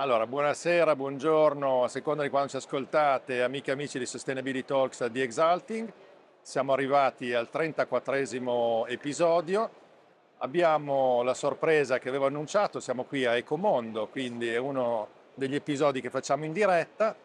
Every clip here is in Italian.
Allora, buonasera, buongiorno, a seconda di quando ci ascoltate, amiche e amici di Sustainability Talks di Exalting. Siamo arrivati al 34esimo episodio. Abbiamo la sorpresa che avevo annunciato, siamo qui a Ecomondo, quindi è uno degli episodi che facciamo in diretta.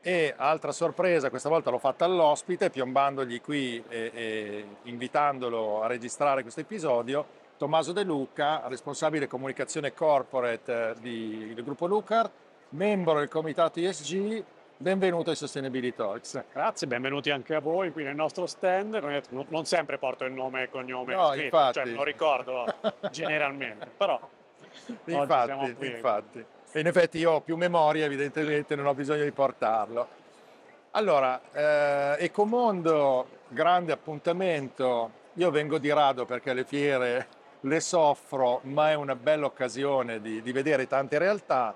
E altra sorpresa, questa volta l'ho fatta all'ospite, piombandogli qui e, e invitandolo a registrare questo episodio Tommaso De Luca, responsabile comunicazione corporate eh, di, del gruppo Lucar, membro del comitato ESG, benvenuto ai Sustainability Talks. Grazie, benvenuti anche a voi qui nel nostro stand. Non sempre porto il nome e cognome, no, scritto, infatti. cioè lo ricordo generalmente, però infatti, infatti. E in effetti io ho più memoria, evidentemente non ho bisogno di portarlo. Allora, eh, Ecomondo, grande appuntamento. Io vengo di rado perché le fiere le soffro, ma è una bella occasione di, di vedere tante realtà.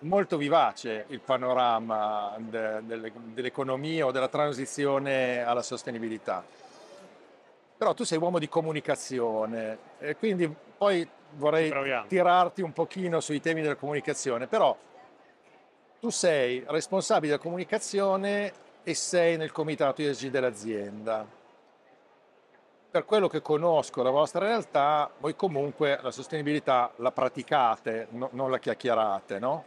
Molto vivace il panorama de, de, dell'economia o della transizione alla sostenibilità. Però tu sei uomo di comunicazione e quindi poi vorrei tirarti un pochino sui temi della comunicazione, però tu sei responsabile della comunicazione e sei nel comitato ESG dell'azienda per quello che conosco la vostra realtà, voi comunque la sostenibilità la praticate, no, non la chiacchierate, no?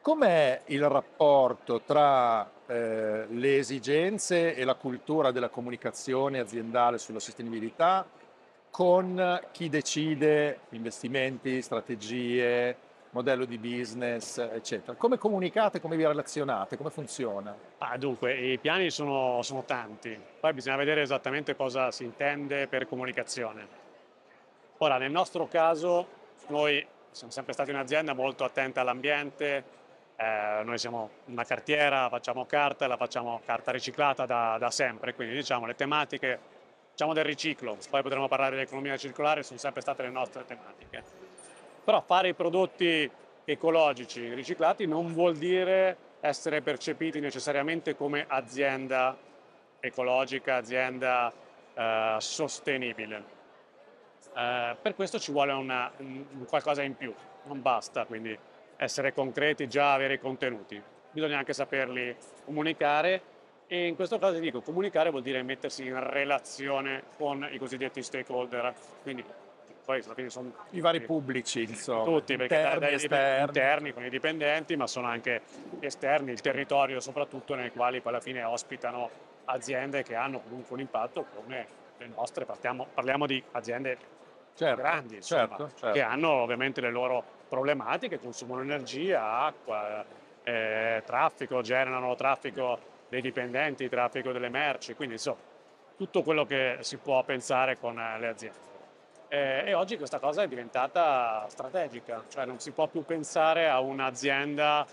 Com'è il rapporto tra eh, le esigenze e la cultura della comunicazione aziendale sulla sostenibilità con chi decide investimenti, strategie, modello di business, eccetera. Come comunicate, come vi relazionate, come funziona? Ah, dunque, i piani sono, sono tanti, poi bisogna vedere esattamente cosa si intende per comunicazione. Ora, nel nostro caso, noi siamo sempre stati un'azienda molto attenta all'ambiente, eh, noi siamo una cartiera, facciamo carta, la facciamo carta riciclata da, da sempre, quindi diciamo le tematiche diciamo del riciclo, poi potremo parlare dell'economia circolare, sono sempre state le nostre tematiche. Però fare i prodotti ecologici riciclati non vuol dire essere percepiti necessariamente come azienda ecologica, azienda eh, sostenibile. Eh, per questo ci vuole una, un, qualcosa in più, non basta quindi essere concreti, già avere i contenuti, bisogna anche saperli comunicare e in questo caso dico comunicare vuol dire mettersi in relazione con i cosiddetti stakeholder, quindi poi alla fine sono i vari pubblici, insomma. Tutti, perché interni, dai, esterni. interni con i dipendenti, ma sono anche esterni, il territorio soprattutto nei quali poi alla fine ospitano aziende che hanno comunque un impatto come le nostre, Partiamo, parliamo di aziende certo, grandi, insomma, certo, certo. che hanno ovviamente le loro problematiche, consumano energia, acqua, eh, traffico, generano traffico dei dipendenti, traffico delle merci, quindi insomma tutto quello che si può pensare con le aziende. Eh, e oggi questa cosa è diventata strategica, cioè non si può più pensare a un'azienda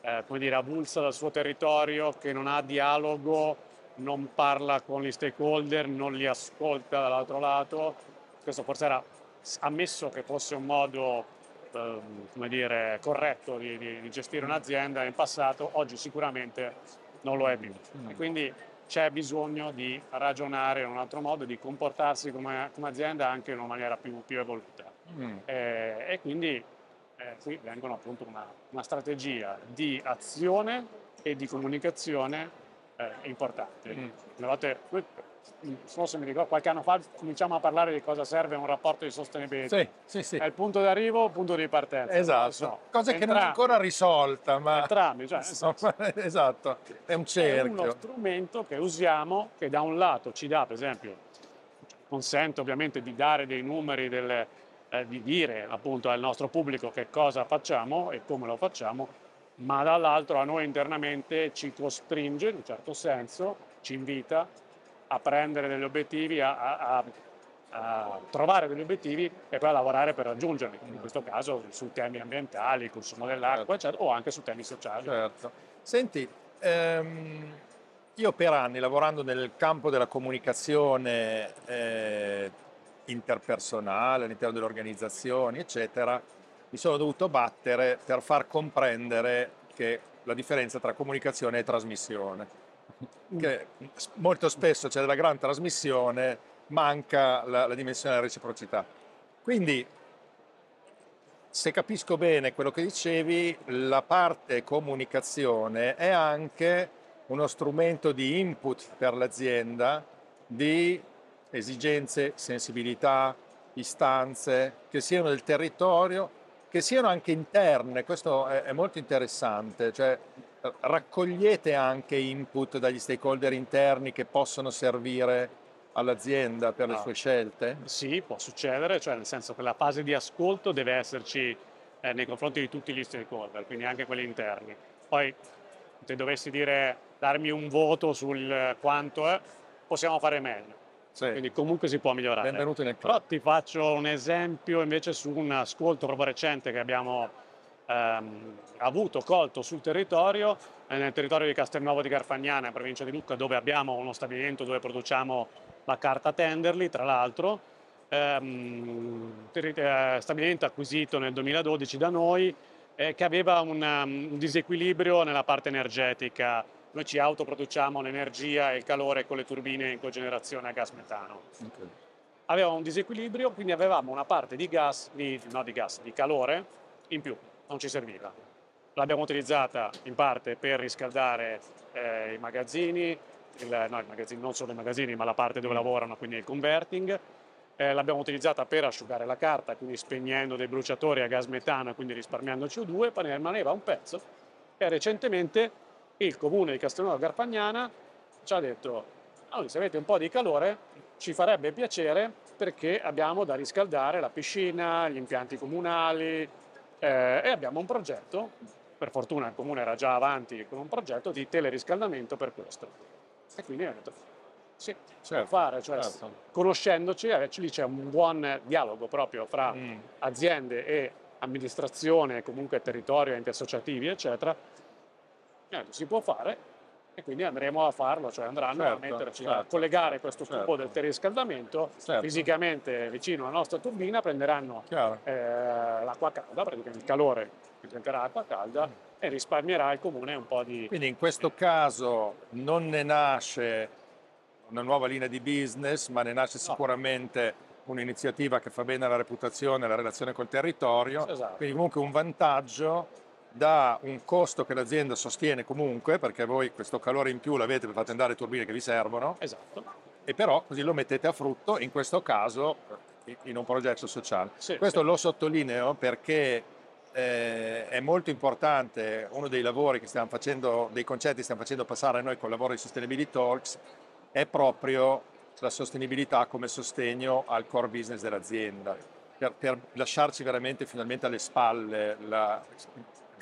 eh, come dire, avulsa dal suo territorio che non ha dialogo, non parla con gli stakeholder, non li ascolta dall'altro lato. Questo forse era ammesso che fosse un modo eh, come dire, corretto di, di, di gestire un'azienda in passato, oggi sicuramente non lo è più. Mm. Quindi c'è bisogno di ragionare in un altro modo, di comportarsi come, come azienda anche in una maniera più, più evoluta. Mm. Eh, e quindi eh, qui vengono appunto una, una, strategia di azione e di comunicazione eh, importante. Mm. Volte, non so se mi ricordo, qualche anno fa cominciamo a parlare di cosa serve un rapporto di sostenibilità. Sì, sì, sì. È il punto d'arrivo, il punto di partenza. Esatto, so. cosa che non è ancora risolta, ma... Entrambi, cioè, Insomma, esatto, è un cerchio. È uno strumento che usiamo che da un lato ci dà, per esempio, consente ovviamente di dare dei numeri, delle, eh, di dire appunto al nostro pubblico che cosa facciamo e come lo facciamo, ma dall'altro a noi internamente ci costringe in un certo senso, ci invita a prendere degli obiettivi, a, a, a, trovare degli obiettivi e poi a lavorare per raggiungerli, in questo caso su temi ambientali, consumo dell'acqua, certo. o anche su temi sociali. Certo. Senti, ehm, io per anni lavorando nel campo della comunicazione eh, interpersonale, all'interno delle organizzazioni, eccetera, mi sono dovuto battere per far comprendere che la differenza tra comunicazione e trasmissione che molto spesso c'è della gran trasmissione, manca la, la dimensione della reciprocità. Quindi se capisco bene quello che dicevi, la parte comunicazione è anche uno strumento di input per l'azienda di esigenze, sensibilità, istanze, che siano del territorio, che siano anche interne, questo è molto interessante, cioè raccogliete anche input dagli stakeholder interni che possono servire all'azienda per le ah. sue scelte? Sì, può succedere, cioè nel senso che la fase di ascolto deve esserci eh, nei confronti di tutti gli stakeholder, quindi anche quelli interni. Poi se dovessi dire darmi un voto sul quanto è, possiamo fare meglio. Sì. Quindi comunque si può migliorare. Benvenuto nel club. Però ti faccio un esempio invece su un ascolto proprio recente che abbiamo ehm, avuto, colto sul territorio, eh, nel territorio di Castelnuovo di Garfagnana, in provincia di Lucca, dove abbiamo uno stabilimento dove produciamo la carta Tenderly, tra l'altro, ehm, eh, stabilimento acquisito nel 2012 da noi, eh, che aveva un, um, un disequilibrio nella parte energetica. Noi ci autoproduciamo l'energia e il calore con le turbine in cogenerazione a gas metano. Okay. Aveva un disequilibrio, quindi avevamo una parte di gas, di, no di gas, di calore in più, non ci serviva. L'abbiamo utilizzata in parte per riscaldare eh, i magazzini, il, no, i magazzini, non solo i magazzini, ma la parte dove mm. lavorano, quindi il converting. Eh, l'abbiamo utilizzata per asciugare la carta, quindi spegnendo dei bruciatori a gas metano quindi risparmiando CO2, poi ne rimaneva un pezzo e recentemente il comune di Castelnuovo Garfagnana ci ha detto allora, se avete un po' di calore ci farebbe piacere perché abbiamo da riscaldare la piscina, gli impianti comunali eh, e abbiamo un progetto, per fortuna il comune era già avanti con un progetto di teleriscaldamento per questo. E quindi ho detto, sì, certo, fare, cioè, certo. conoscendoci, eh, lì c'è un buon dialogo proprio fra mm. aziende e amministrazione, comunque territorio, enti associativi, eccetera. Si può fare e quindi andremo a farlo, cioè andranno certo, a metterci certo, a collegare questo certo. tubo del teleriscaldamento certo. fisicamente vicino alla nostra turbina, prenderanno eh, l'acqua calda, praticamente il calore diventerà acqua calda mm e risparmierà il comune un po' di... Quindi in questo caso non ne nasce una nuova linea di business, ma ne nasce sicuramente un'iniziativa che fa bene alla reputazione e alla relazione col territorio, esatto. quindi comunque un vantaggio da un costo che l'azienda sostiene comunque, perché voi questo calore in più l'avete per fate andare le turbine che vi servono, esatto. e però così lo mettete a frutto, in questo caso in un progetto sociale. Sì, questo sì. lo sottolineo perché eh, è molto importante, uno dei lavori che stiamo facendo, dei concetti che stiamo facendo passare noi con il lavoro di Sustainability Talks, è proprio la sostenibilità come sostegno al core business dell'azienda, per, per lasciarci veramente finalmente alle spalle la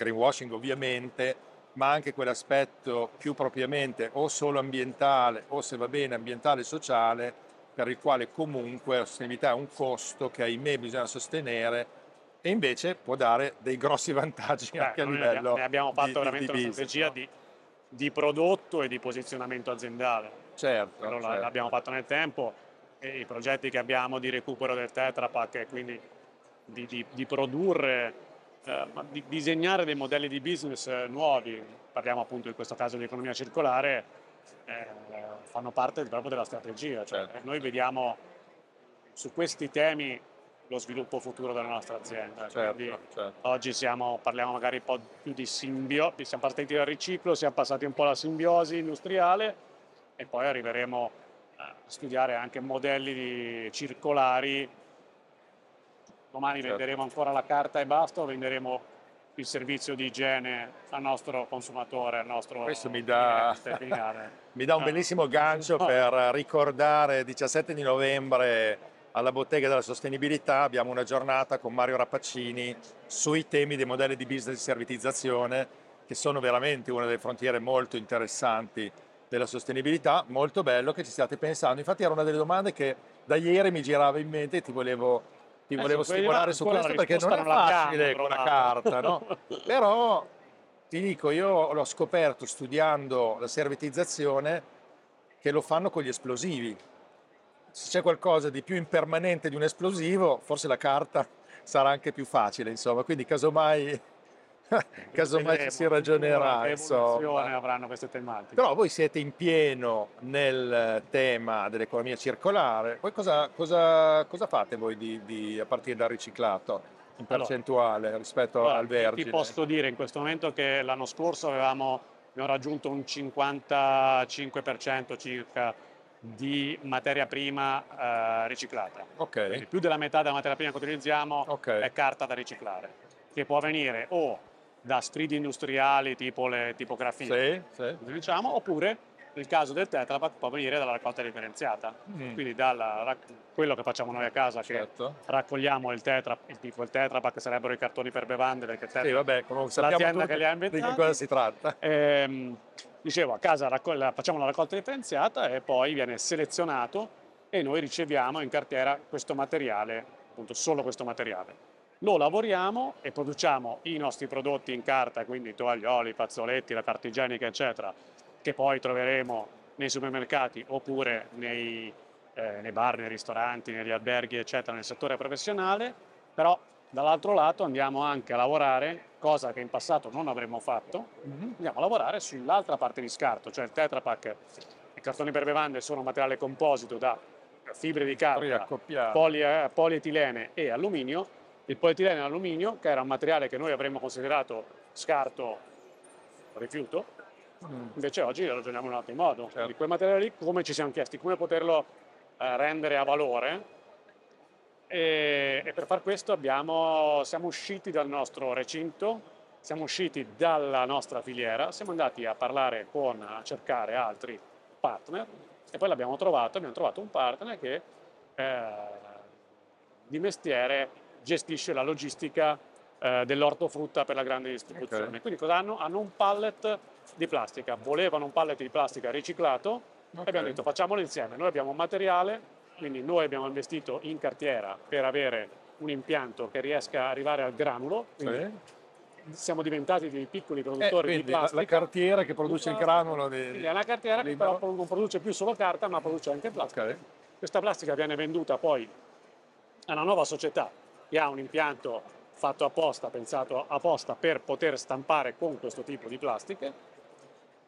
greenwashing ovviamente, ma anche quell'aspetto più propriamente o solo ambientale o se va bene ambientale e sociale, per il quale comunque la sostenibilità è un costo che ahimè bisogna sostenere e invece può dare dei grossi vantaggi Beh, anche a livello ne abbiamo fatto di, veramente di, di una strategia no? di, prodotto e di posizionamento aziendale certo, certo. l'abbiamo fatto nel tempo e i progetti che abbiamo di recupero del Tetra Pak e quindi di, produrre eh, di disegnare dei modelli di business eh, nuovi parliamo appunto in questo caso di economia circolare eh, fanno parte proprio della strategia cioè, certo. noi vediamo su questi temi lo sviluppo futuro della nostra azienda. Certo, certo. Oggi siamo, parliamo magari un po' più di simbiosi, siamo partiti dal riciclo, siamo passati un po' alla simbiosi industriale e poi arriveremo a studiare anche modelli circolari. Domani certo. venderemo ancora la carta e basta o venderemo il servizio di igiene al nostro consumatore, al nostro Questo mi dà, mi dà un bellissimo gancio per ricordare il 17 di novembre alla Bottega della Sostenibilità. Abbiamo una giornata con Mario Rappaccini sui temi dei modelli di business di servitizzazione che sono veramente una delle frontiere molto interessanti della sostenibilità, molto bello che ci stiate pensando. Infatti era una delle domande che da ieri mi girava in mente e ti volevo, ti volevo eh, stimolare su questo perché non è facile con la carta, no? Però ti dico, io l'ho scoperto studiando la servitizzazione che lo fanno con gli esplosivi. Se c'è qualcosa di più impermanente di un esplosivo, forse la carta sarà anche più facile, insomma, quindi casomai, casomai ci si ragionerà. Insomma. avranno queste tematiche. Però voi siete in pieno nel tema dell'economia circolare, voi cosa, cosa, cosa fate voi di, di, a partire dal riciclato? in percentuale allora, rispetto allora, al vergine? Ti posso dire in questo momento che l'anno scorso avevamo, abbiamo raggiunto un 55% circa di materia prima eh, riciclata. Okay. Quindi più della metà della materia prima che utilizziamo okay. è carta da riciclare, che può venire o da sfidi industriali tipo le tipografie, sì, sì. diciamo, oppure nel caso del Tetra Pak può venire dalla raccolta differenziata, mm. quindi da quello che facciamo noi a casa, certo. che raccogliamo il Tetra, il tipo il Tetra Pak sarebbero i cartoni per bevande, perché Tetra, sì, vabbè, l'azienda che li ha inventati. Di che cosa si tratta? Ehm, dicevo, a casa raccogli, facciamo la raccolta differenziata e poi viene selezionato e noi riceviamo in cartiera questo materiale, appunto solo questo materiale. Lo lavoriamo e produciamo i nostri prodotti in carta, quindi tovaglioli, fazzoletti, la carta igienica, eccetera, che poi troveremo nei supermercati oppure nei, eh, nei bar, nei ristoranti, negli alberghi, eccetera, nel settore professionale, però dall'altro lato andiamo anche a lavorare, cosa che in passato non avremmo fatto, mm-hmm. andiamo a lavorare sull'altra parte di scarto, cioè il Tetra Pak, i cartoni per bevande sono un materiale composito da fibre di carta, poli, polietilene e alluminio, il polietilene e l'alluminio, che era un materiale che noi avremmo considerato scarto rifiuto, Mm. Invece oggi ragioniamo in un altro modo. Certo. Di quel materiale lì come ci siamo chiesti, come poterlo eh, rendere a valore e, e per far questo abbiamo, siamo usciti dal nostro recinto, siamo usciti dalla nostra filiera, siamo andati a parlare con, a cercare altri partner e poi l'abbiamo trovato, abbiamo trovato un partner che eh, di mestiere gestisce la logistica eh, dell'ortofrutta per la grande distribuzione. Okay. Quindi cosa hanno? Hanno un pallet di plastica, volevano un pallet di plastica riciclato okay. e abbiamo detto facciamolo insieme, noi abbiamo un materiale, quindi noi abbiamo investito in cartiera per avere un impianto che riesca a arrivare al granulo, siamo diventati dei piccoli produttori eh, di plastica. La, cartiera che produce il granulo. Di, è una cartiera che però non produce più solo carta ma produce anche plastica. Okay. Questa plastica viene venduta poi a una nuova società che ha un impianto fatto apposta, pensato apposta per poter stampare con questo tipo di plastiche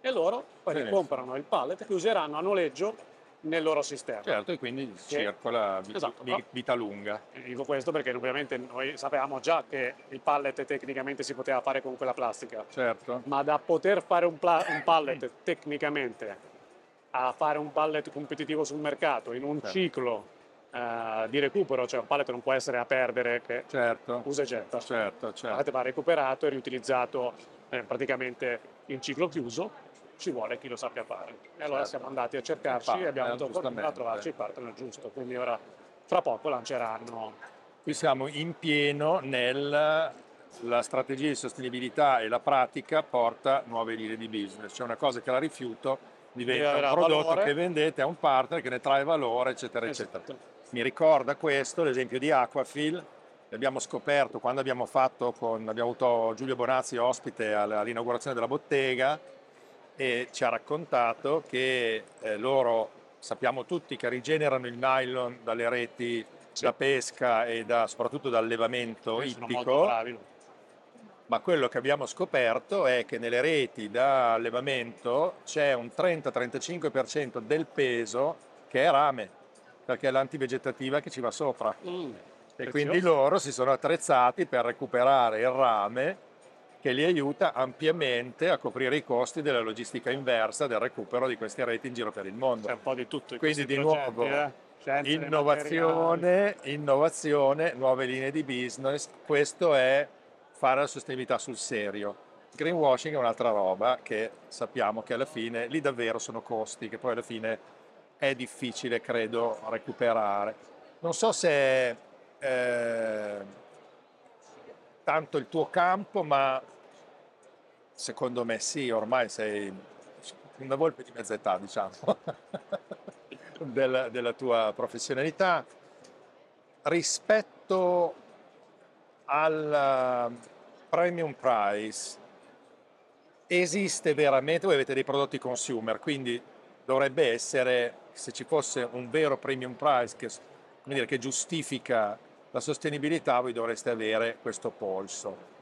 e loro poi ne comprano il pallet che useranno a noleggio nel loro sistema. Certo, e quindi che, circola esatto, vita lunga. Dico questo perché ovviamente noi sapevamo già che il pallet tecnicamente si poteva fare con quella plastica. Certo. Ma da poter fare un, pla- un pallet tecnicamente a fare un pallet competitivo sul mercato in un certo. ciclo uh, di recupero, cioè un pallet non può essere a perdere che certo. usa e getta. Certo, certo. Il pallet va recuperato e riutilizzato eh, praticamente in ciclo chiuso ci vuole chi lo sappia fare. E allora certo. siamo andati a cercarci e abbiamo trovato a trovarci il partner giusto. Quindi ora fra poco lanceranno. Qui siamo in pieno nella strategia di sostenibilità e la pratica porta nuove linee di business. C'è una cosa che la rifiuto diventa un prodotto valore. che vendete a un partner che ne trae valore, eccetera, esatto. eccetera. Mi ricorda questo l'esempio di Aquafil, abbiamo scoperto quando abbiamo fatto con, abbiamo avuto Giulio Bonazzi ospite all'inaugurazione della bottega e ci ha raccontato che eh, loro sappiamo tutti che rigenerano il nylon dalle reti sì. da pesca e da, soprattutto dall'allevamento sì, ippico. Ma quello che abbiamo scoperto è che nelle reti da allevamento c'è un 30-35% del peso che è rame, perché è l'antivegetativa che ci va sopra. Mm, e quindi loro si sono attrezzati per recuperare il rame che li aiuta ampiamente a coprire i costi della logistica inversa del recupero di queste reti in giro per il mondo. C'è un po' di tutto. Quindi di progetti, nuovo eh? innovazione, innovazione, nuove linee di business, questo è fare la sostenibilità sul serio. Greenwashing è un'altra roba che sappiamo che alla fine lì davvero sono costi che poi alla fine è difficile, credo, recuperare. Non so se eh, tanto il tuo campo, ma Secondo me sì, ormai sei una volpe di mezza età, diciamo, della, della tua professionalità. Rispetto al premium price, esiste veramente, voi avete dei prodotti consumer, quindi dovrebbe essere, se ci fosse un vero premium price che, dire, che giustifica la sostenibilità, voi dovreste avere questo polso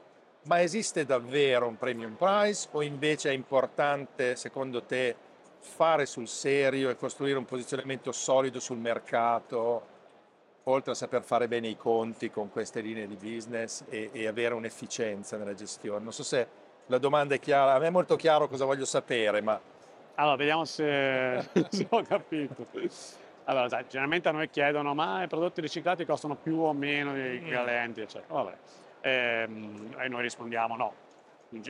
ma esiste davvero un premium price o invece è importante secondo te fare sul serio e costruire un posizionamento solido sul mercato oltre a saper fare bene i conti con queste linee di business e, e avere un'efficienza nella gestione. Non so se la domanda è chiara, a me è molto chiaro cosa voglio sapere, ma... Allora, vediamo se, se ho capito. Allora, sai, generalmente a noi chiedono, ma i prodotti riciclati costano più o meno dei mm. equivalenti, eccetera. Vabbè. E, ehm, e noi rispondiamo no, in,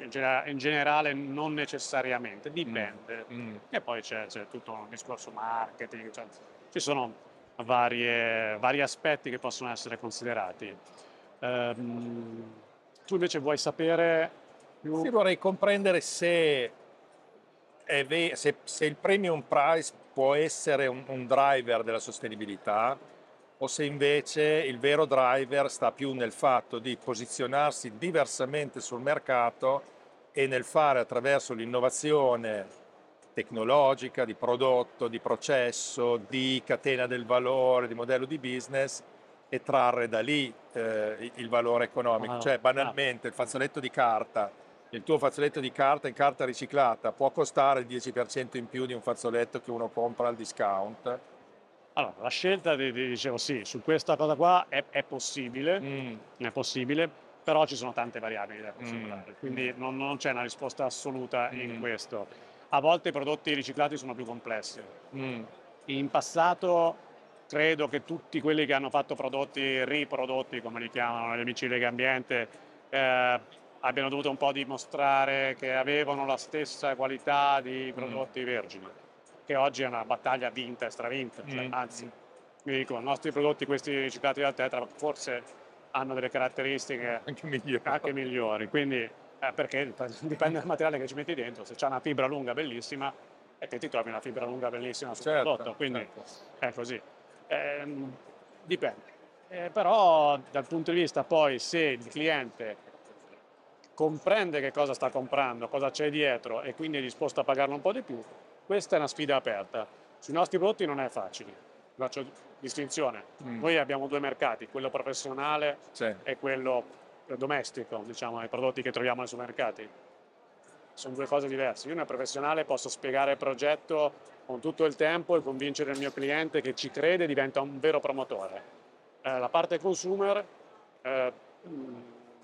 in, generale non necessariamente, dipende. Mm. Mm. E poi c'è, c'è, tutto un discorso marketing, cioè, ci sono varie, vari aspetti che possono essere considerati. Um, tu invece vuoi sapere più... Sì, vorrei comprendere se, ve- se, se, il premium price può essere un, un driver della sostenibilità o se invece il vero driver sta più nel fatto di posizionarsi diversamente sul mercato e nel fare attraverso l'innovazione tecnologica, di prodotto, di processo, di catena del valore, di modello di business e trarre da lì eh, il valore economico. Ah, cioè banalmente il fazzoletto di carta, il tuo fazzoletto di carta in carta riciclata può costare il 10% in più di un fazzoletto che uno compra al discount. Allora, la scelta, di, di, dicevo sì, su questa cosa qua è, è possibile, mm. è possibile, però ci sono tante variabili da considerare, mm. quindi non, non, c'è una risposta assoluta mm. in questo a volte i prodotti riciclati sono più complessi. Mm. In passato credo che tutti quelli che hanno fatto prodotti riprodotti, come li chiamano gli amici Lega Ambiente, eh, abbiano dovuto un po' dimostrare che avevano la stessa qualità di mm. prodotti mm. vergini, che oggi è una battaglia vinta e stravinta, cioè, mm. anzi, mi dico, i nostri prodotti, questi riciclati da Tetra, forse hanno delle caratteristiche anche migliori. Anche migliori. Quindi eh, perché dipende dal materiale che ci metti dentro, se c'è una fibra lunga bellissima e che ti trovi una fibra lunga bellissima sul certo, prodotto, quindi certo. è così. Eh, dipende. Eh, però dal punto di vista poi se il cliente comprende che cosa sta comprando, cosa c'è dietro e quindi è disposto a pagarlo un po' di più, questa è una sfida aperta. Sui nostri prodotti non è facile, faccio distinzione. Mm. Noi abbiamo due mercati, quello professionale sì. e quello domestico, diciamo, ai prodotti che troviamo nei supermercati. Sono due cose diverse. Io nel professionale posso spiegare il progetto con tutto il tempo e convincere il mio cliente che ci crede e diventa un vero promotore. Eh, la parte consumer, eh,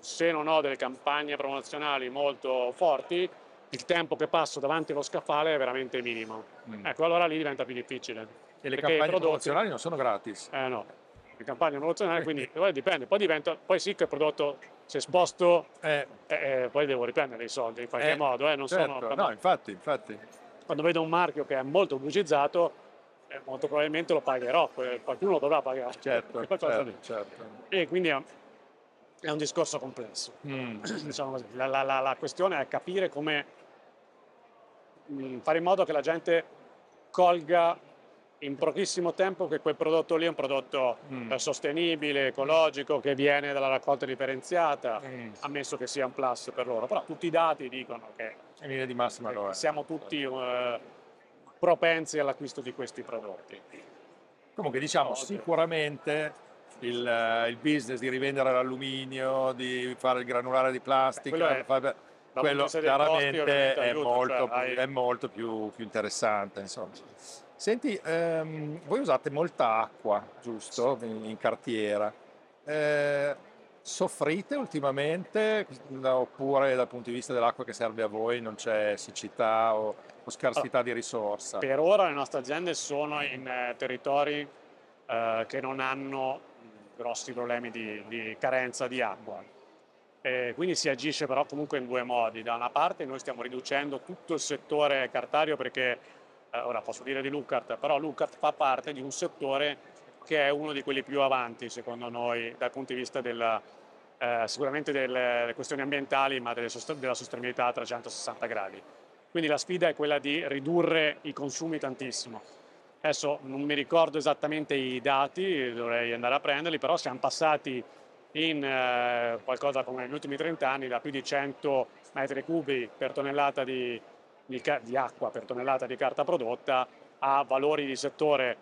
se non ho delle campagne promozionali molto forti, il tempo che passo davanti allo scaffale è veramente minimo. Mm. Ecco, allora lì diventa più difficile. E le campagne prodotti... promozionali non sono gratis? Eh no in campagna promozionale, quindi poi dipende, poi diventa, poi sì che il prodotto si sposto, eh. Eh, eh, poi devo riprendere i soldi in qualche eh, modo, eh, non certo. sono... No, infatti, infatti. Quando vedo un marchio che è molto pubblicizzato, eh, molto probabilmente lo pagherò, qualcuno lo dovrà pagare. Certo, certo, certo, E quindi è, un discorso complesso. Mm. diciamo la, la, la, la, questione è capire come mm, fare in modo che la gente colga in pochissimo tempo che quel prodotto lì è un prodotto mm. sostenibile, ecologico, che viene dalla raccolta differenziata, mm. ammesso che sia un plus per loro. Però tutti i dati dicono che, di che siamo tutti uh, propensi all'acquisto di questi prodotti. Comunque diciamo sicuramente il, uh, il, business di rivendere l'alluminio, di fare il granulare di plastica, Beh, quello, è, quello chiaramente è, molto, cioè, hai... è molto più, più interessante. Insomma. Senti, ehm, voi usate molta acqua, giusto, in, in cartiera. Eh, soffrite ultimamente oppure dal punto di vista dell'acqua che serve a voi non c'è siccità o, o scarsità allora, di risorsa? Per ora le nostre aziende sono in eh, territori eh, che non hanno grossi problemi di, di carenza di acqua. E quindi si agisce però comunque in due modi. Da una parte noi stiamo riducendo tutto il settore cartario perché eh, ora posso dire di Lucart, però Lucart fa parte di un settore che è uno di quelli più avanti secondo noi dal punto di vista della, eh, sicuramente delle questioni ambientali ma delle, della sostenibilità a 360 gradi. Quindi la sfida è quella di ridurre i consumi tantissimo. Adesso non mi ricordo esattamente i dati, dovrei andare a prenderli, però siamo passati in eh, qualcosa come negli ultimi 30 anni da più di 100 metri cubi per tonnellata di di, di acqua per tonnellata di carta prodotta a valori di settore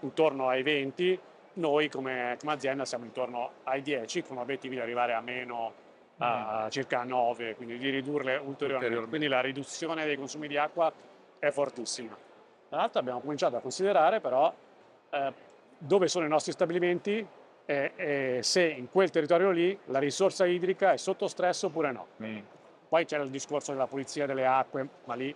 intorno ai 20, noi come, come, azienda siamo intorno ai 10 con obiettivi di arrivare a meno a mm. circa 9, quindi di ridurle ulteriormente. Quindi la riduzione dei consumi di acqua è fortissima. Tra l'altro abbiamo cominciato a considerare però eh, dove sono i nostri stabilimenti e, e se in quel territorio lì la risorsa idrica è sotto stress oppure no. Mm. Poi c'è il discorso della pulizia delle acque, ma lì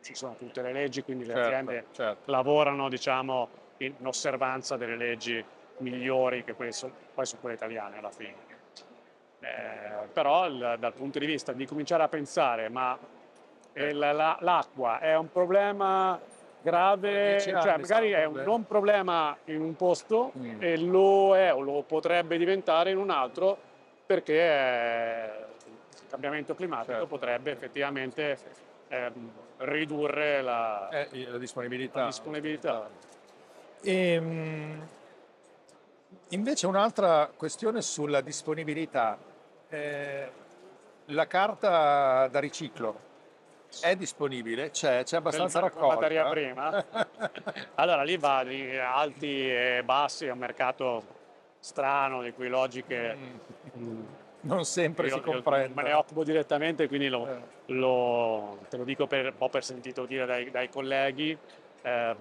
ci sono tutte le leggi, quindi le certo, aziende certo. lavorano diciamo, in osservanza delle leggi migliori che poi sono, poi sono quelle italiane alla fine. Eh, però il, dal punto di vista di cominciare a pensare, ma l'acqua è un problema grave, cioè magari è un non problema in un posto mm. e lo è o lo potrebbe diventare in un altro perché il cambiamento climatico certo. potrebbe effettivamente ehm, ridurre la, eh, la disponibilità. La disponibilità. E, ehm, invece un'altra questione sulla disponibilità. Eh, la carta da riciclo è disponibile, c'è, c'è abbastanza per raccolta. materia prima. allora lì va di alti e bassi, è un mercato strano, di cui logiche... Mm. Non sempre io, si comprende. Me ne occupo direttamente, quindi lo, eh. lo, te lo dico per, un po' per sentito dire dai, dai colleghi. Eh,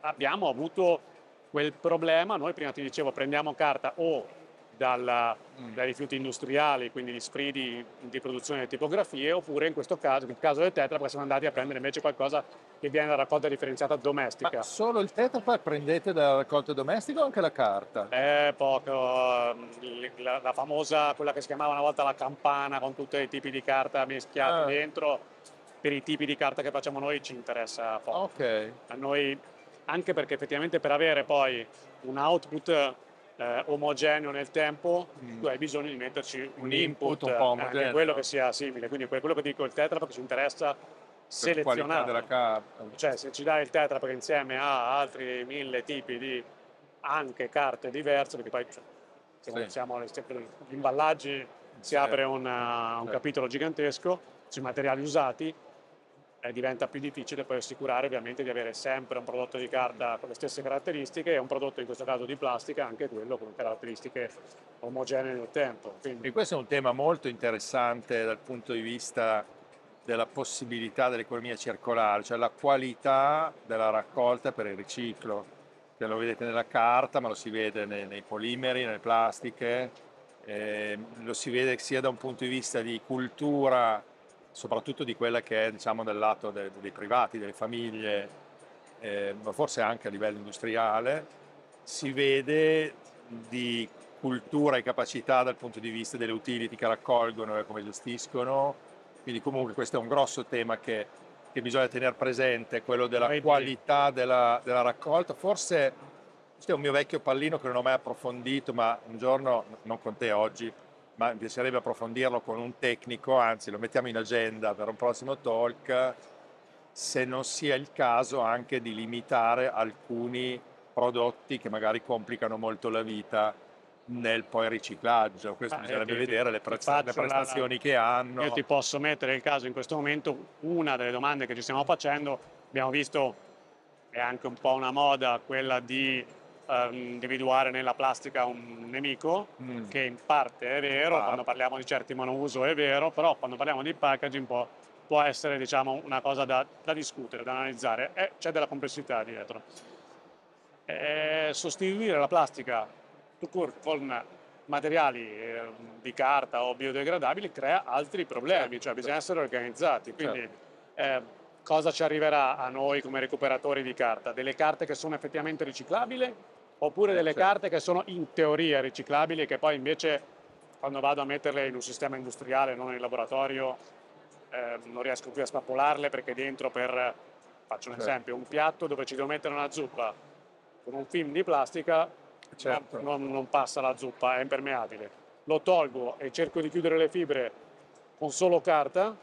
abbiamo avuto quel problema, noi prima ti dicevo prendiamo carta o dalla, dai rifiuti industriali, quindi gli sfridi di produzione di tipografie, oppure in questo caso, nel caso del Tetra, siamo andati a prendere invece qualcosa che viene da raccolta differenziata domestica. Ma solo il Tetra Pak prendete da raccolta domestica o anche la carta? Eh, poco. La, la, famosa, quella che si chiamava una volta la campana, con tutti i tipi di carta mischiati ah. dentro, per i tipi di carta che facciamo noi ci interessa poco. Ok. A noi, anche perché effettivamente per avere poi un output eh, omogeneo nel tempo, mm. tu hai bisogno di metterci un, un input, input un omogeneo. quello che sia simile. Quindi quello che dico il Tetra Pak ci interessa selezionare. carta. Cioè se ci dai il Tetra Pak insieme a altri mille tipi di anche carte diverse, perché poi cioè, sì. siamo gli imballaggi si apre una, un capitolo gigantesco sui materiali usati eh, diventa più difficile poi assicurare ovviamente di avere sempre un prodotto di carta con le stesse caratteristiche e un prodotto in questo caso di plastica anche quello con caratteristiche omogenee nel tempo. Quindi... E questo è un tema molto interessante dal punto di vista della possibilità dell'economia circolare, cioè la qualità della raccolta per il riciclo, che lo vedete nella carta, ma lo si vede nei, nei polimeri, nelle plastiche, eh, lo si vede sia da un punto di vista di cultura soprattutto di quella che è diciamo, del lato dei, dei privati, delle famiglie, eh, ma forse anche a livello industriale, si vede di cultura e capacità dal punto di vista delle utility che raccolgono e come gestiscono, quindi comunque questo è un grosso tema che, che bisogna tenere presente, quello della qualità della, della raccolta, forse questo è un mio vecchio pallino che non ho mai approfondito, ma un giorno, non con te oggi, ma mi piacerebbe approfondirlo con un tecnico, anzi lo mettiamo in agenda per un prossimo talk, se non sia il caso anche di limitare alcuni prodotti che magari complicano molto la vita nel poi riciclaggio. Questo ah, bisognerebbe vedere le, presta- le prestazioni la, che hanno. Io ti posso mettere il caso in questo momento, una delle domande che ci stiamo facendo, abbiamo visto, è anche un po' una moda, quella di um, individuare nella plastica un nemico, mm. che in parte è vero, ah. quando parliamo di certi monouso è vero, però quando parliamo di packaging può, può essere diciamo, una cosa da, da, discutere, da analizzare, e c'è della complessità dietro. E sostituire la plastica con materiali eh, di carta o biodegradabili crea altri problemi, certo, cioè bisogna essere organizzati. Quindi, certo. eh, cosa ci arriverà a noi come recuperatori di carta? Delle carte che sono effettivamente riciclabili oppure delle certo. carte che sono in teoria riciclabili e che poi invece quando vado a metterle in un sistema industriale, non in laboratorio, eh, non riesco più a spappolarle perché dentro per, faccio un certo. esempio, un piatto dove ci devo mettere una zuppa con un film di plastica, certo. non, non passa la zuppa, è impermeabile. Lo tolgo e cerco di chiudere le fibre con solo carta,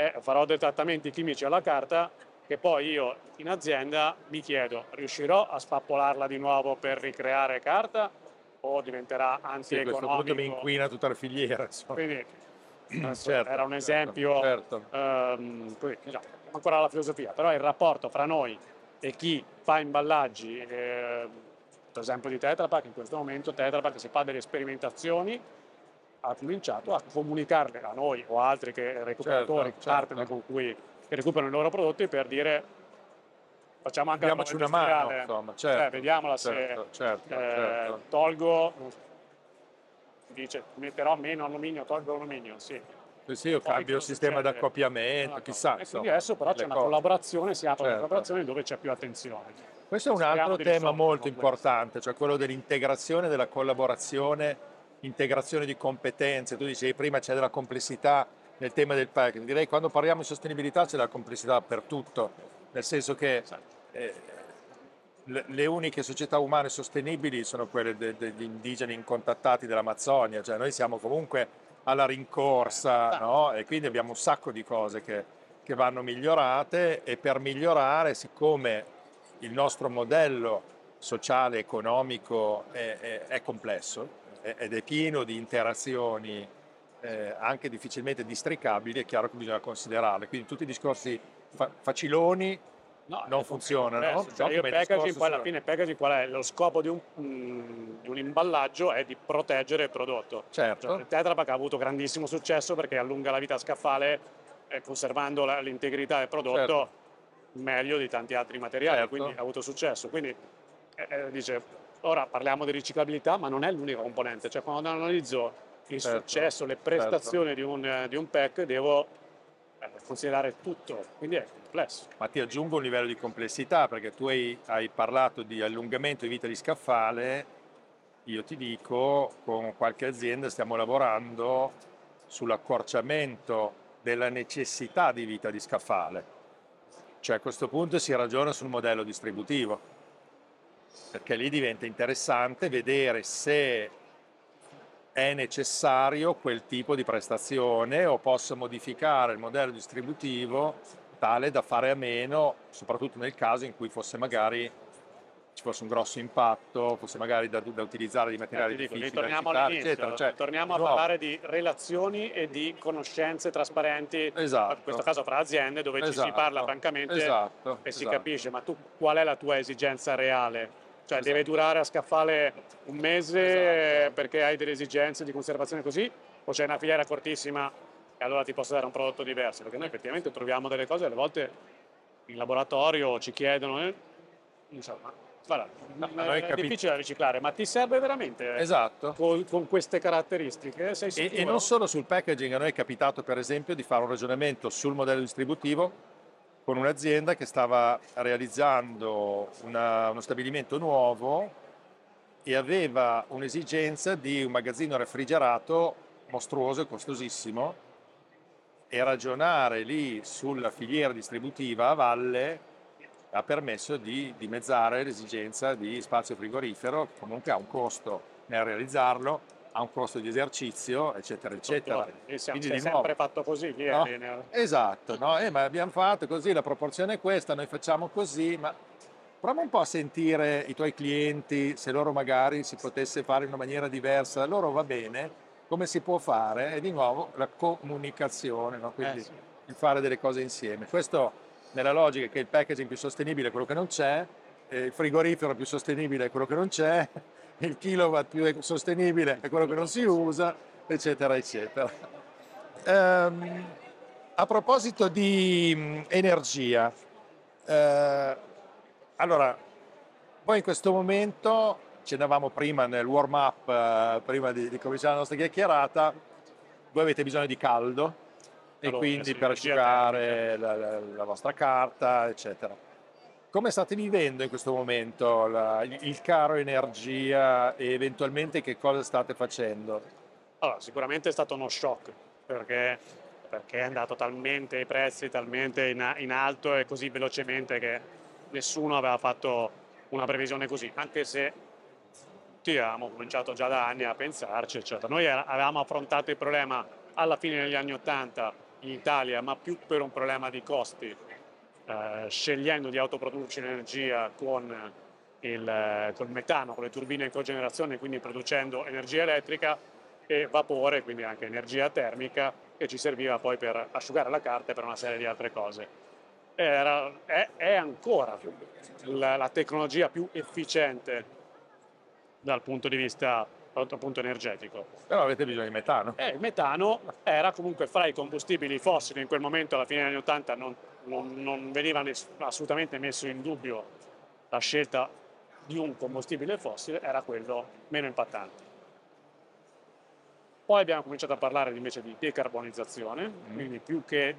e farò dei trattamenti chimici alla carta che poi io in azienda mi chiedo, riuscirò a spappolarla di nuovo per ricreare carta o diventerà antieconomico? Sì, a questo punto mi inquina tutta la filiera. Quindi, certo, era un esempio, certo, certo. Um, poi, diciamo, ancora la filosofia, però il rapporto fra noi e chi fa imballaggi, eh, per esempio di Tetra Pak, in questo momento Tetra Pak si fa delle sperimentazioni, ha cominciato a comunicarle a noi o altri che recuperatori, certo, certo. partner con cui recuperano i loro prodotti per dire facciamo anche Diamoci una mano, insomma, certo, cioè, vediamola certo, se certo, eh, certo. tolgo, dice metterò meno alluminio, tolgo alluminio, sì. Sì, sì, io cambio il sistema d'accoppiamento, chissà. E quindi adesso però c'è una cose. collaborazione, si apre certo. una collaborazione dove c'è più attenzione. Questo è un altro tema molto importante, cioè quello dell'integrazione, della collaborazione, integrazione di competenze. Tu dicevi prima c'è della complessità nel tema del packaging. Direi che quando parliamo di sostenibilità c'è della complessità per tutto, nel senso che eh, le uniche società umane sostenibili sono quelle de, degli indigeni incontattati dell'Amazzonia, cioè noi siamo comunque alla rincorsa no? e quindi abbiamo un sacco di cose che, che vanno migliorate e per migliorare, siccome il nostro modello sociale, economico è, è, è complesso ed è pieno di interazioni eh, anche difficilmente districabili, è chiaro che bisogna considerarle. Quindi tutti i discorsi fa- faciloni no, non funzionano. Cioè, io packaging, poi alla fine packaging qual è? Lo scopo di un, mm, di un imballaggio è di proteggere il prodotto. Certo. Cioè, il Tetra Pak ha avuto grandissimo successo perché allunga la vita scaffale eh, conservando la, l'integrità del prodotto certo. meglio di tanti altri materiali, certo. quindi ha avuto successo. Quindi eh, eh, dice, ora parliamo di riciclabilità, ma non è l'unica componente. Cioè quando analizzo il certo. successo, le prestazioni di un, di un pack, devo eh, considerare tutto, quindi è complesso. Ma ti aggiungo un livello di complessità perché tu hai, hai parlato di allungamento di vita di scaffale, io ti dico con qualche azienda stiamo lavorando sull'accorciamento della necessità di vita di scaffale, cioè a questo punto si ragiona sul modello distributivo, perché lì diventa interessante vedere se è necessario quel tipo di prestazione o posso modificare il modello distributivo tale da fare a meno, soprattutto nel caso in cui fosse magari ci fosse un grosso impatto, fosse magari da, da utilizzare di materiali eh, difficili ritorniamo da eccetera. Cioè, torniamo a parlare di relazioni e di conoscenze trasparenti, esatto. in questo caso fra aziende, dove esatto. ci si esatto. parla francamente esatto. e si esatto. capisce, ma tu qual è la tua esigenza reale? Cioè esatto. deve durare a scaffale un mese perché hai delle esigenze di conservazione così o c'è una filiera cortissima e allora ti posso dare un prodotto diverso? Perché noi effettivamente troviamo delle cose alle volte in laboratorio ci chiedono, eh, insomma, guarda, no, è capi- difficile da riciclare, ma ti serve veramente esatto. con, con queste caratteristiche? E, e non solo sul packaging, a noi è capitato per esempio di fare un ragionamento sul modello distributivo con un'azienda che stava realizzando una, uno stabilimento nuovo e aveva un'esigenza di un magazzino refrigerato mostruoso e costosissimo e ragionare lì sulla filiera distributiva a valle ha permesso di dimezzare l'esigenza di spazio frigorifero, comunque ha un costo nel realizzarlo, ha un costo di esercizio, eccetera, eccetera. E siamo, Quindi, sempre nuovo, fatto così, via. No? Esatto, no? Eh, ma abbiamo fatto così, la proporzione è questa, noi facciamo così, ma prova un po' a sentire i tuoi clienti, se loro magari si potesse fare in una maniera diversa, loro va bene, come si può fare? E di nuovo la comunicazione, no? quindi eh, sì. il fare delle cose insieme. Questo nella logica che il packaging più sostenibile è quello che non c'è, il frigorifero più sostenibile è quello che non c'è, il kilowatt più sostenibile è quello che non si usa, eccetera, eccetera. Um, a proposito di um, energia, uh, allora, voi in questo momento, ci andavamo prima nel warm up, uh, prima di, di, cominciare la nostra chiacchierata, voi avete bisogno di caldo e quindi per asciugare la, la, la vostra carta, eccetera come state vivendo in questo momento la, il caro energia e eventualmente che cosa state facendo? Allora, sicuramente è stato uno shock perché, perché è andato talmente i prezzi, talmente in, in, alto e così velocemente che nessuno aveva fatto una previsione così, anche se avevamo cominciato già da anni a pensarci, eccetera. Noi avevamo affrontato il problema alla fine degli anni Ottanta in Italia, ma più per un problema di costi eh, scegliendo di autoprodurci l'energia con il col metano, con le turbine in cogenerazione, quindi producendo energia elettrica e vapore, quindi anche energia termica, che ci serviva poi per asciugare la carta e per una serie di altre cose. Era, è, è, ancora la, la, tecnologia più efficiente dal punto di vista appunto energetico. Però avete bisogno di metano. Eh, il metano era comunque fra i combustibili fossili, in quel momento alla fine degli anni 80 non, non, non veniva ness- assolutamente messo in dubbio la scelta di un combustibile fossile, era quello meno impattante. Poi abbiamo cominciato a parlare invece di decarbonizzazione, mm. quindi più che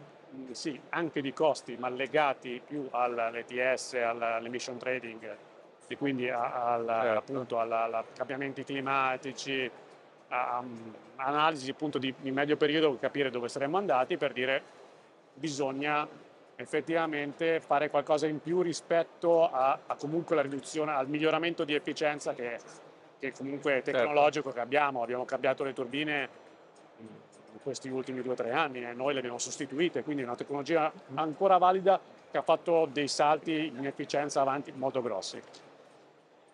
sì, anche di costi, ma legati più all'ETS, all'emission trading, e quindi al, certo. appunto ai cambiamenti climatici, a, um, analisi appunto di, di medio periodo, capire dove saremmo andati per dire bisogna effettivamente fare qualcosa in più rispetto a, a comunque la riduzione, al miglioramento di efficienza che, che comunque è certo. tecnologico certo. che abbiamo. Abbiamo cambiato le turbine in questi ultimi due o tre anni e noi le abbiamo sostituite, quindi è una tecnologia ancora valida che ha fatto dei salti in efficienza avanti molto grossi.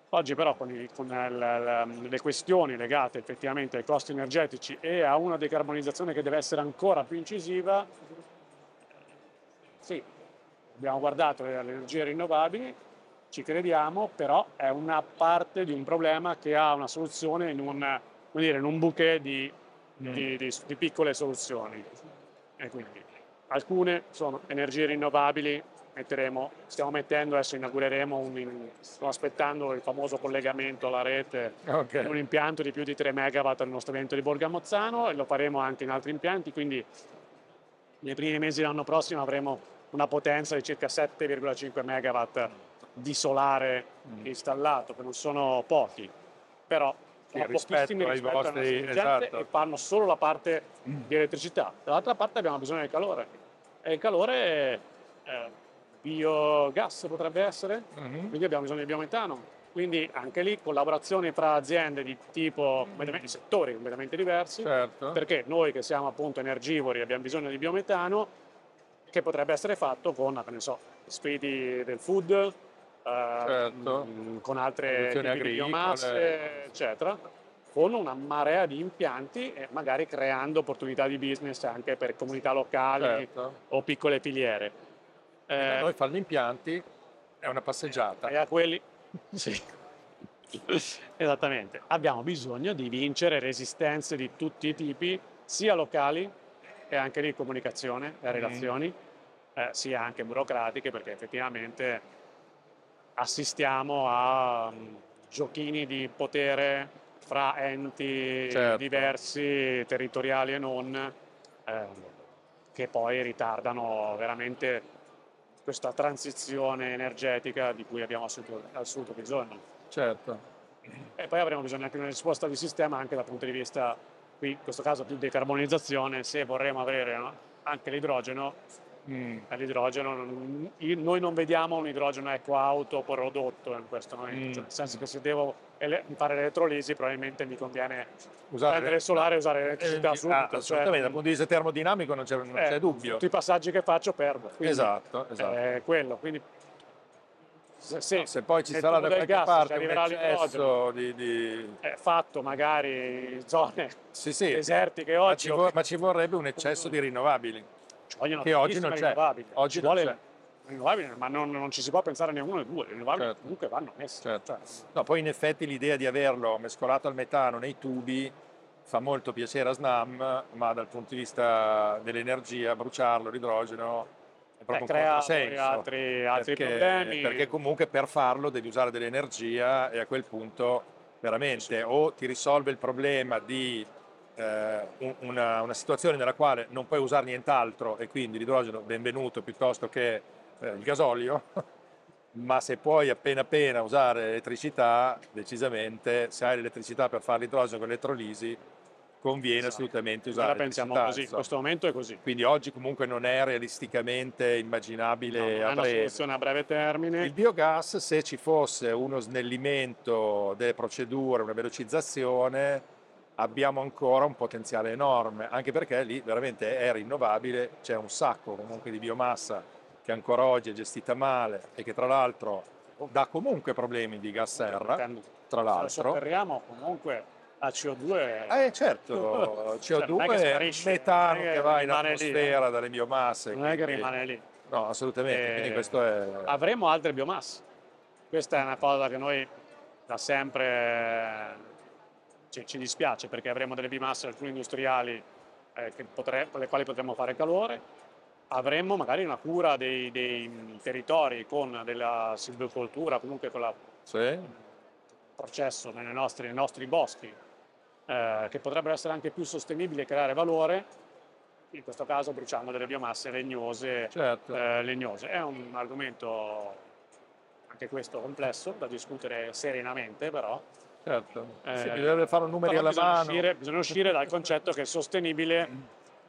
Oggi però con, il, con il, le questioni legate effettivamente ai costi energetici e a una decarbonizzazione che deve essere ancora più incisiva, sì, abbiamo guardato le, le energie rinnovabili, ci crediamo, però è una parte di un problema che ha una soluzione in un, dire, in un bouquet di, mm. di, di, di piccole soluzioni. E quindi alcune sono energie rinnovabili metteremo, stiamo mettendo, adesso inaugureremo, un, stiamo aspettando il famoso collegamento alla rete okay. un impianto di più di 3 MW al nostro evento di Borgo Mozzano e lo faremo anche in altri impianti, quindi nei primi mesi dell'anno prossimo avremo una potenza di circa 7,5 MW di solare mm. installato, che non sono pochi, però sono pochissimi rispetto vostri, esatto. e fanno solo la parte mm. di elettricità. Dall'altra parte abbiamo bisogno del calore e il calore eh, biogas potrebbe essere, uh-huh. quindi abbiamo bisogno di biometano. Quindi anche lì collaborazioni tra aziende di tipo, di settori completamente diversi, certo. perché noi che siamo appunto energivori abbiamo bisogno di biometano, che potrebbe essere fatto con, ne so, sfidi del food, eh, certo. uh, con altre agricole. biomasse, eccetera, con una marea di impianti e magari creando opportunità di business anche per comunità locali certo. o piccole filiere. Eh, noi fare gli impianti è una passeggiata. E a quelli, sì. Esattamente. Abbiamo bisogno di vincere resistenze di tutti i tipi, sia locali e anche di comunicazione e mm. relazioni, mm. eh, sia anche burocratiche, perché effettivamente assistiamo a um, giochini di potere fra enti certo. diversi, territoriali e non, eh, che poi ritardano veramente questa transizione energetica di cui abbiamo assoluto, bisogno. Certo. E poi avremo bisogno anche di una risposta di sistema anche dal punto di vista, qui in questo caso più decarbonizzazione, se vorremmo avere no? anche l'idrogeno, mm. l'idrogeno, noi non vediamo un idrogeno eco auto prodotto in questo momento, mm. cioè, nel senso che se devo fare l'elettrolisi probabilmente mi conviene usare prendere il solare e usare l'elettricità eh, subito. Ah, cioè assolutamente, cioè, dal punto di vista termodinamico non c'è, non eh, c'è dubbio. Tutti i passaggi che faccio perdo. Quindi, esatto, esatto. È quello, quindi se, se, no, se, poi ci sarà da qualche parte un eccesso di, di... È fatto magari in zone sì, sì. desertiche oggi. Ma ci, vo- ma ci vorrebbe un eccesso di rinnovabili. Che oggi non c'è. Oggi non c'è rinnovabili, ma non, non, ci si può pensare né uno né due, le rinnovabili certo. comunque vanno messe. Certo. No, poi in effetti l'idea di averlo mescolato al metano nei tubi fa molto piacere a SNAM, ma dal punto di vista dell'energia, bruciarlo, l'idrogeno, è proprio eh, un controsenso. Altri, altri perché, problemi. Perché comunque per farlo devi usare dell'energia e a quel punto veramente o ti risolve il problema di una, una, situazione nella quale non puoi usare nient'altro e quindi l'idrogeno benvenuto piuttosto che eh, il gasolio, ma se puoi appena appena usare elettricità, decisamente, se hai l'elettricità per fare l'idrogeno con l'elettrolisi, conviene esatto. assolutamente usare la pensiamo così, in questo momento è così. Quindi oggi comunque non è realisticamente immaginabile no, a soluzione a breve termine. Il biogas, se ci fosse uno snellimento delle procedure, una velocizzazione, abbiamo ancora un potenziale enorme, anche perché lì veramente è rinnovabile, c'è un sacco comunque di biomassa che ancora oggi è gestita male e che tra l'altro dà comunque problemi di gas serra, tra l'altro. Se sotterriamo comunque a CO2. Eh certo, CO2 cioè, è metano che, che va in atmosfera lì, dalle biomasse. Non è che rimane lì. No, assolutamente, quindi questo è... Avremo altre biomasse. Questa è una cosa che noi da sempre ci, ci dispiace perché avremo delle biomasse, alcune industriali, eh, potre, con le quali potremmo fare calore, avremmo magari una cura dei, dei territori con della silvicoltura, comunque con il sì. processo nostri, nei nostri boschi, eh, che potrebbero essere anche più sostenibili e creare valore, in questo caso bruciando delle biomasse legnose. Certo. Eh, legnose. È un argomento anche questo complesso da discutere serenamente, però. Certo, eh, sì, bisogna fare numeri alla bisogna mano. Uscire, bisogna uscire dal concetto che sostenibile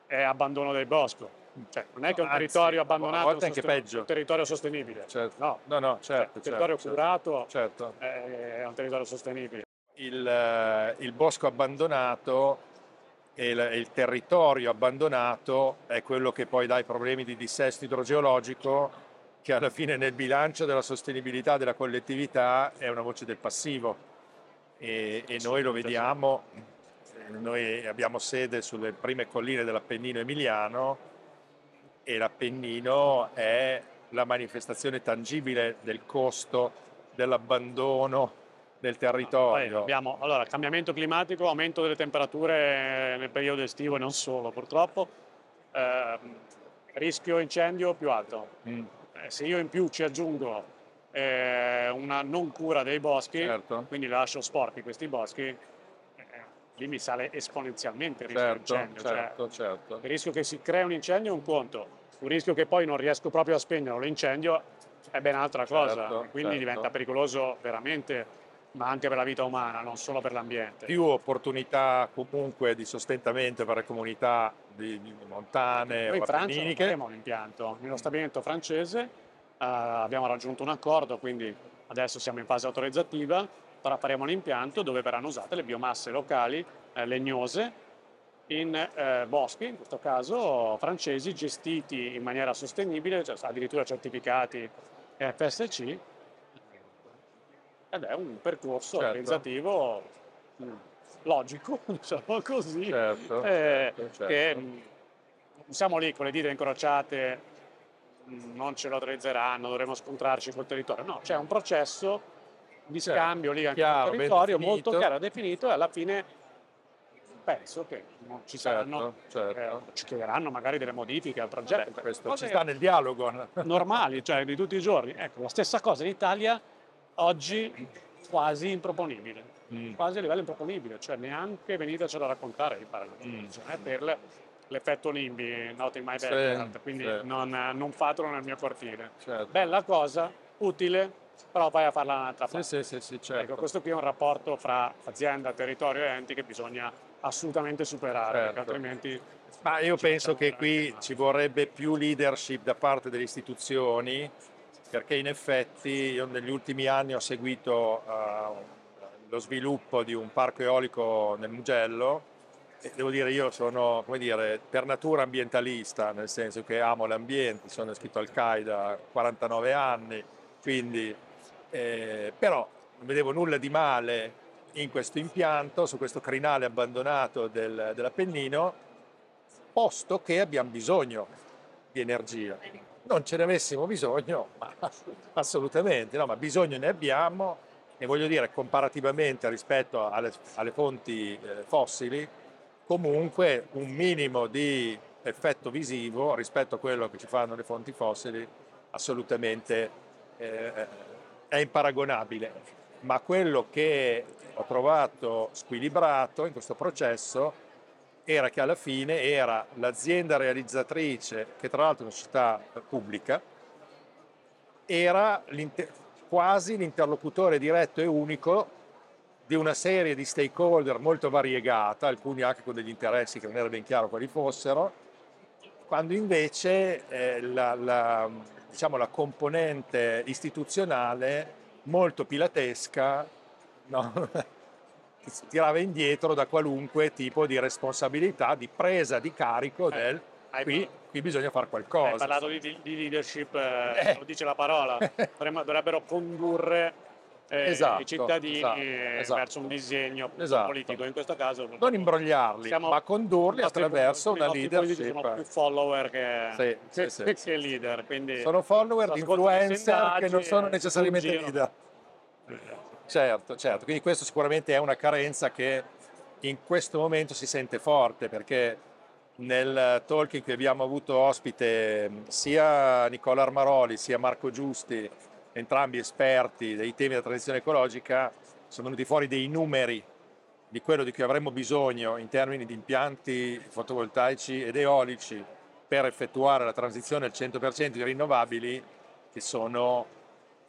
è abbandono del bosco. Cioè, non è che un Anzi, territorio abbandonato è un, un territorio sostenibile. Certo. No, no, no certo. Cioè, un territorio certo, curato certo. è un territorio sostenibile. Il, eh, il bosco abbandonato e il, il, territorio abbandonato è quello che poi dà i problemi di dissesto idrogeologico che alla fine nel bilancio della sostenibilità della collettività è una voce del passivo e, e noi lo vediamo, noi abbiamo sede sulle prime colline dell'Appennino emiliano e l'Appennino è la manifestazione tangibile del costo dell'abbandono del territorio. Abbiamo allora, cambiamento climatico, aumento delle temperature nel periodo estivo e non solo purtroppo, eh, rischio incendio più alto. Mm eh, se io in più ci aggiungo eh, una non cura dei boschi, certo. quindi lascio sporchi questi boschi, eh, lì mi sale esponenzialmente il rischio certo, incendio. Cioè, certo, cioè, certo. Il rischio che si crea un incendio è un conto, un rischio che poi non riesco proprio a spegnere l'incendio è ben altra cosa, certo, quindi certo. diventa pericoloso veramente ma anche per la vita umana, non solo per l'ambiente. Più opportunità comunque di sostentamento per le comunità di, di montane Noi in Francia abbiamo un impianto, nello stabilimento francese abbiamo raggiunto un accordo, quindi adesso siamo in fase autorizzativa, faremo un impianto dove verranno usate le biomasse locali eh, legnose in eh, boschi, in questo caso francesi, gestiti in maniera sostenibile, cioè addirittura certificati FSC, ed è un percorso certo. organizzativo mm, logico, diciamo così, certo, eh, certo, che non siamo lì con le dita incrociate, mm, non ce lo autorizzeranno, dovremo scontrarci col territorio. No, c'è un processo di certo. scambio lì anche chiaro, col territorio molto chiaro, definito e alla fine penso che ci saranno, certo, certo. Eh, ci chiederanno magari delle modifiche al progetto. Beh, questo ci sta nel dialogo. normali, cioè di tutti i giorni. Ecco, la stessa cosa in Italia oggi quasi improponibile, mm. quasi a livello improponibile, cioè neanche venitecelo a raccontare, mi pare, mm. per l'effetto NIMBY, not in my backyard, sì, quindi sì. Non, non, fatelo nel mio cortile. Certo. Bella cosa, utile, però vai a farla un'altra parte. Sì, sì, sì, certo. ecco, questo qui è un rapporto fra azienda, territorio e enti che bisogna assolutamente superare, certo. altrimenti... Ma io penso che qui ci vorrebbe più leadership da parte delle istituzioni, perché in effetti io negli ultimi anni ho seguito uh, lo sviluppo di un parco eolico nel Mugello devo dire io sono dire, per natura ambientalista, nel senso che amo l'ambiente, sono iscritto al CAI da 49 anni, quindi eh, però non vedevo nulla di male in questo impianto, su questo crinale abbandonato del, dell'Appennino, posto che abbiamo bisogno di energia. Non ce ne avessimo bisogno, ma assolutamente, no, ma bisogno ne abbiamo e voglio dire comparativamente rispetto alle, alle fonti eh, fossili, comunque un minimo di effetto visivo rispetto a quello che ci fanno le fonti fossili assolutamente eh, è imparagonabile. Ma quello che ho trovato squilibrato in questo processo era che alla fine era l'azienda realizzatrice, che tra l'altro è una società pubblica, era l'inter- quasi l'interlocutore diretto e unico di una serie di stakeholder molto variegata, alcuni anche con degli interessi che non era ben chiaro quali fossero, quando invece eh, la, la, diciamo, la, componente istituzionale molto pilatesca no? tirava indietro da qualunque tipo di responsabilità, di presa di carico eh, del qui, qui, bisogna fare qualcosa. Hai parlato di, di leadership, eh, eh. lo dice la parola, dovrebbero condurre eh, esatto, i cittadini esatto, esatto. verso un disegno esatto. politico. In questo caso non imbrogliarli, ma condurli attraverso una leadership. Sono più follower che, sì, che, sì, sì. che leader. sono follower di influencer che non sono necessariamente leader. Certo, certo, quindi questo sicuramente è una carenza che in questo momento si sente forte perché nel talk in cui abbiamo avuto ospite sia Nicola Armaroli sia Marco Giusti, entrambi esperti dei temi della transizione ecologica, sono venuti fuori dei numeri di quello di cui avremmo bisogno in termini di impianti fotovoltaici ed eolici per effettuare la transizione al 100% di rinnovabili che sono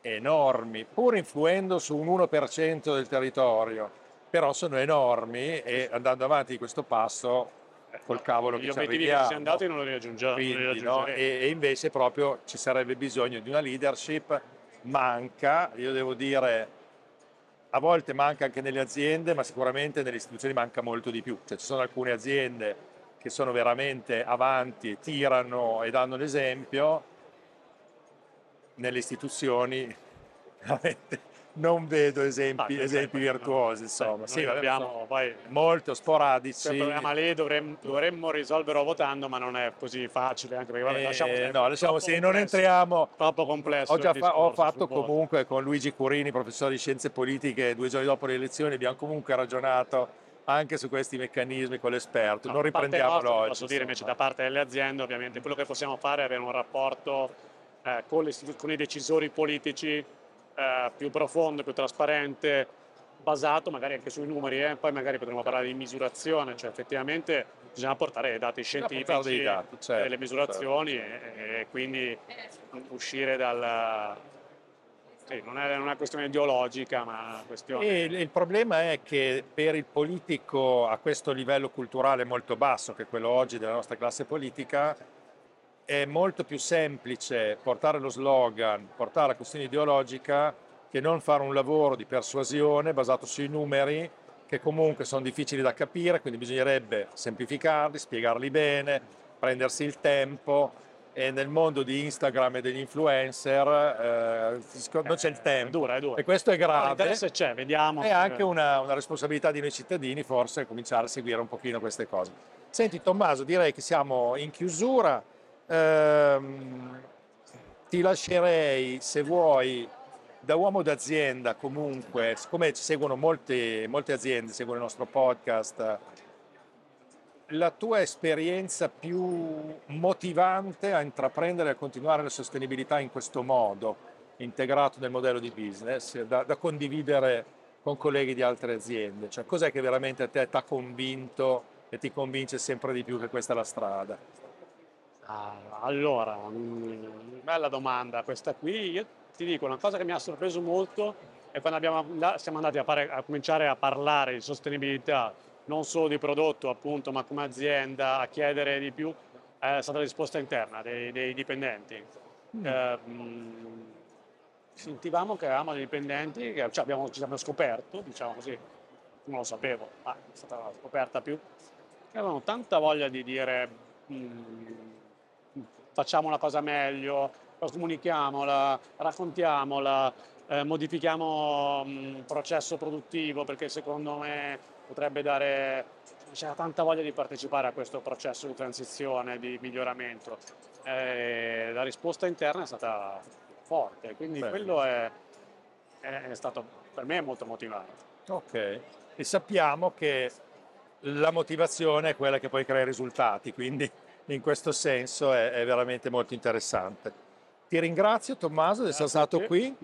enormi, pur influendo su un 1% del territorio, però sono enormi e andando avanti di questo passo col cavolo che Gli ci obiettivi che arriviamo. si sono dati non li raggiungiamo. Quindi, no? e, e invece proprio ci sarebbe bisogno di una leadership, manca, io devo dire, a volte manca anche nelle aziende, ma sicuramente nelle istituzioni manca molto di più. Cioè, ci sono alcune aziende che sono veramente avanti, tirano e danno l'esempio, nelle istituzioni veramente non vedo esempi, ah, esempi virtuosi, insomma. Beh, sì, abbiamo poi molto sporadici. Il problema lì dovremmo, dovremmo, risolverlo votando, ma non è così facile, anche perché vabbè, lasciamo eh, no, lasciamo sì, non entriamo. Troppo complesso. Ho, già fa, ho fatto comunque con Luigi Curini, professore di scienze politiche, due giorni dopo le elezioni, abbiamo comunque ragionato anche su questi meccanismi con l'esperto. No, non riprendiamolo oggi. Posso dire invece da parte delle aziende, ovviamente, quello che possiamo fare è avere un rapporto eh, con, le, con i decisori politici eh, più profondo, più trasparente, basato magari anche sui numeri, eh? poi magari potremo parlare di misurazione, cioè effettivamente bisogna portare dati scientifici, dati, certo, le misurazioni certo. e, e, quindi uscire dal... Sì, non è una questione ideologica, ma una questione... E il problema è che per il politico a questo livello culturale molto basso, che è quello oggi della nostra classe politica, è molto più semplice portare lo slogan, portare la questione ideologica, che non fare un lavoro di persuasione basato sui numeri, che comunque sono difficili da capire, quindi bisognerebbe semplificarli, spiegarli bene, prendersi il tempo e nel mondo di Instagram e degli influencer eh, non c'è il tempo. È dura, è dura. E questo è grave. L'interesse c'è, vediamo. È anche una, una responsabilità di noi cittadini forse cominciare a seguire un pochino queste cose. Senti Tommaso, direi che siamo in chiusura. Ehm, ti lascerei, se vuoi, da uomo d'azienda comunque, siccome ci seguono molte, molte aziende, seguono il nostro podcast, la tua esperienza più motivante a intraprendere e a continuare la sostenibilità in questo modo, integrato nel modello di business, da, da condividere con colleghi di altre aziende? Cioè, cos'è che veramente a te ti ha convinto e ti convince sempre di più che questa è la strada? Ah, allora, mm, bella domanda questa qui. Io ti dico una cosa che mi ha sorpreso molto è quando abbiamo, siamo andati a, fare, a cominciare a parlare di sostenibilità, non solo di prodotto appunto, ma come azienda, a chiedere di più, è stata la risposta interna dei, dei dipendenti. Mm. Eh, mm, sentivamo che avevamo dei dipendenti che cioè abbiamo, ci abbiamo scoperto, diciamo così, non lo sapevo, ma è stata la scoperta più, che avevano tanta voglia di dire mm, facciamo una cosa meglio, comunichiamola, raccontiamola, eh, modifichiamo il processo produttivo perché secondo me potrebbe dare, c'era tanta voglia di partecipare a questo processo di transizione, di miglioramento. Eh, la risposta interna è stata forte, quindi Beh. quello è, è, stato per me molto motivante. Ok, e sappiamo che la motivazione è quella che poi crea i risultati, quindi in questo senso è, è veramente molto interessante. Ti ringrazio Tommaso di essere stato qui.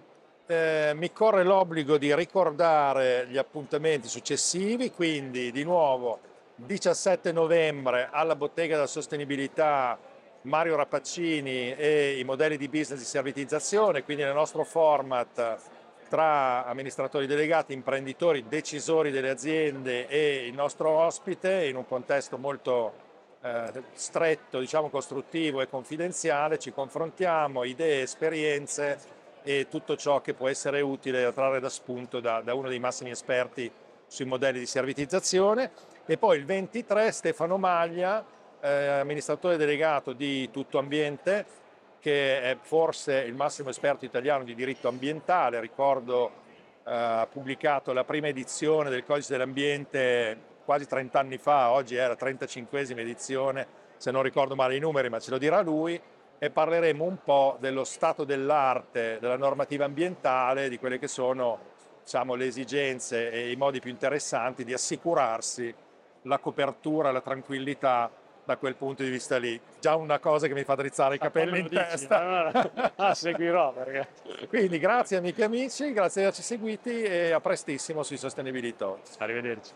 Eh, mi corre l'obbligo di ricordare gli appuntamenti successivi, quindi di nuovo 17 novembre alla Bottega della Sostenibilità Mario Rappaccini e i modelli di business di servitizzazione, quindi nel nostro format tra amministratori delegati, imprenditori, decisori delle aziende e il nostro ospite in un contesto molto eh, stretto, diciamo costruttivo e confidenziale, ci confrontiamo, idee, esperienze e tutto ciò che può essere utile da trarre da spunto da, da uno dei massimi esperti sui modelli di servitizzazione. E poi il 23 Stefano Maglia, eh, amministratore delegato di Tutto Ambiente, che è forse il massimo esperto italiano di diritto ambientale, ricordo eh, ha pubblicato la prima edizione del Codice dell'Ambiente quasi 30 anni fa, oggi è la 35esima edizione, se non ricordo male i numeri, ma ce lo dirà lui, e parleremo un po' dello stato dell'arte, della normativa ambientale, di quelle che sono diciamo, le esigenze e i modi più interessanti di assicurarsi la copertura, la tranquillità da quel punto di vista lì. Già una cosa che mi fa drizzare i ah, capelli in dici, testa. Allora, ah, seguirò perché... Quindi grazie amiche e amici, grazie di averci seguiti e a prestissimo sui Talks. Arrivederci.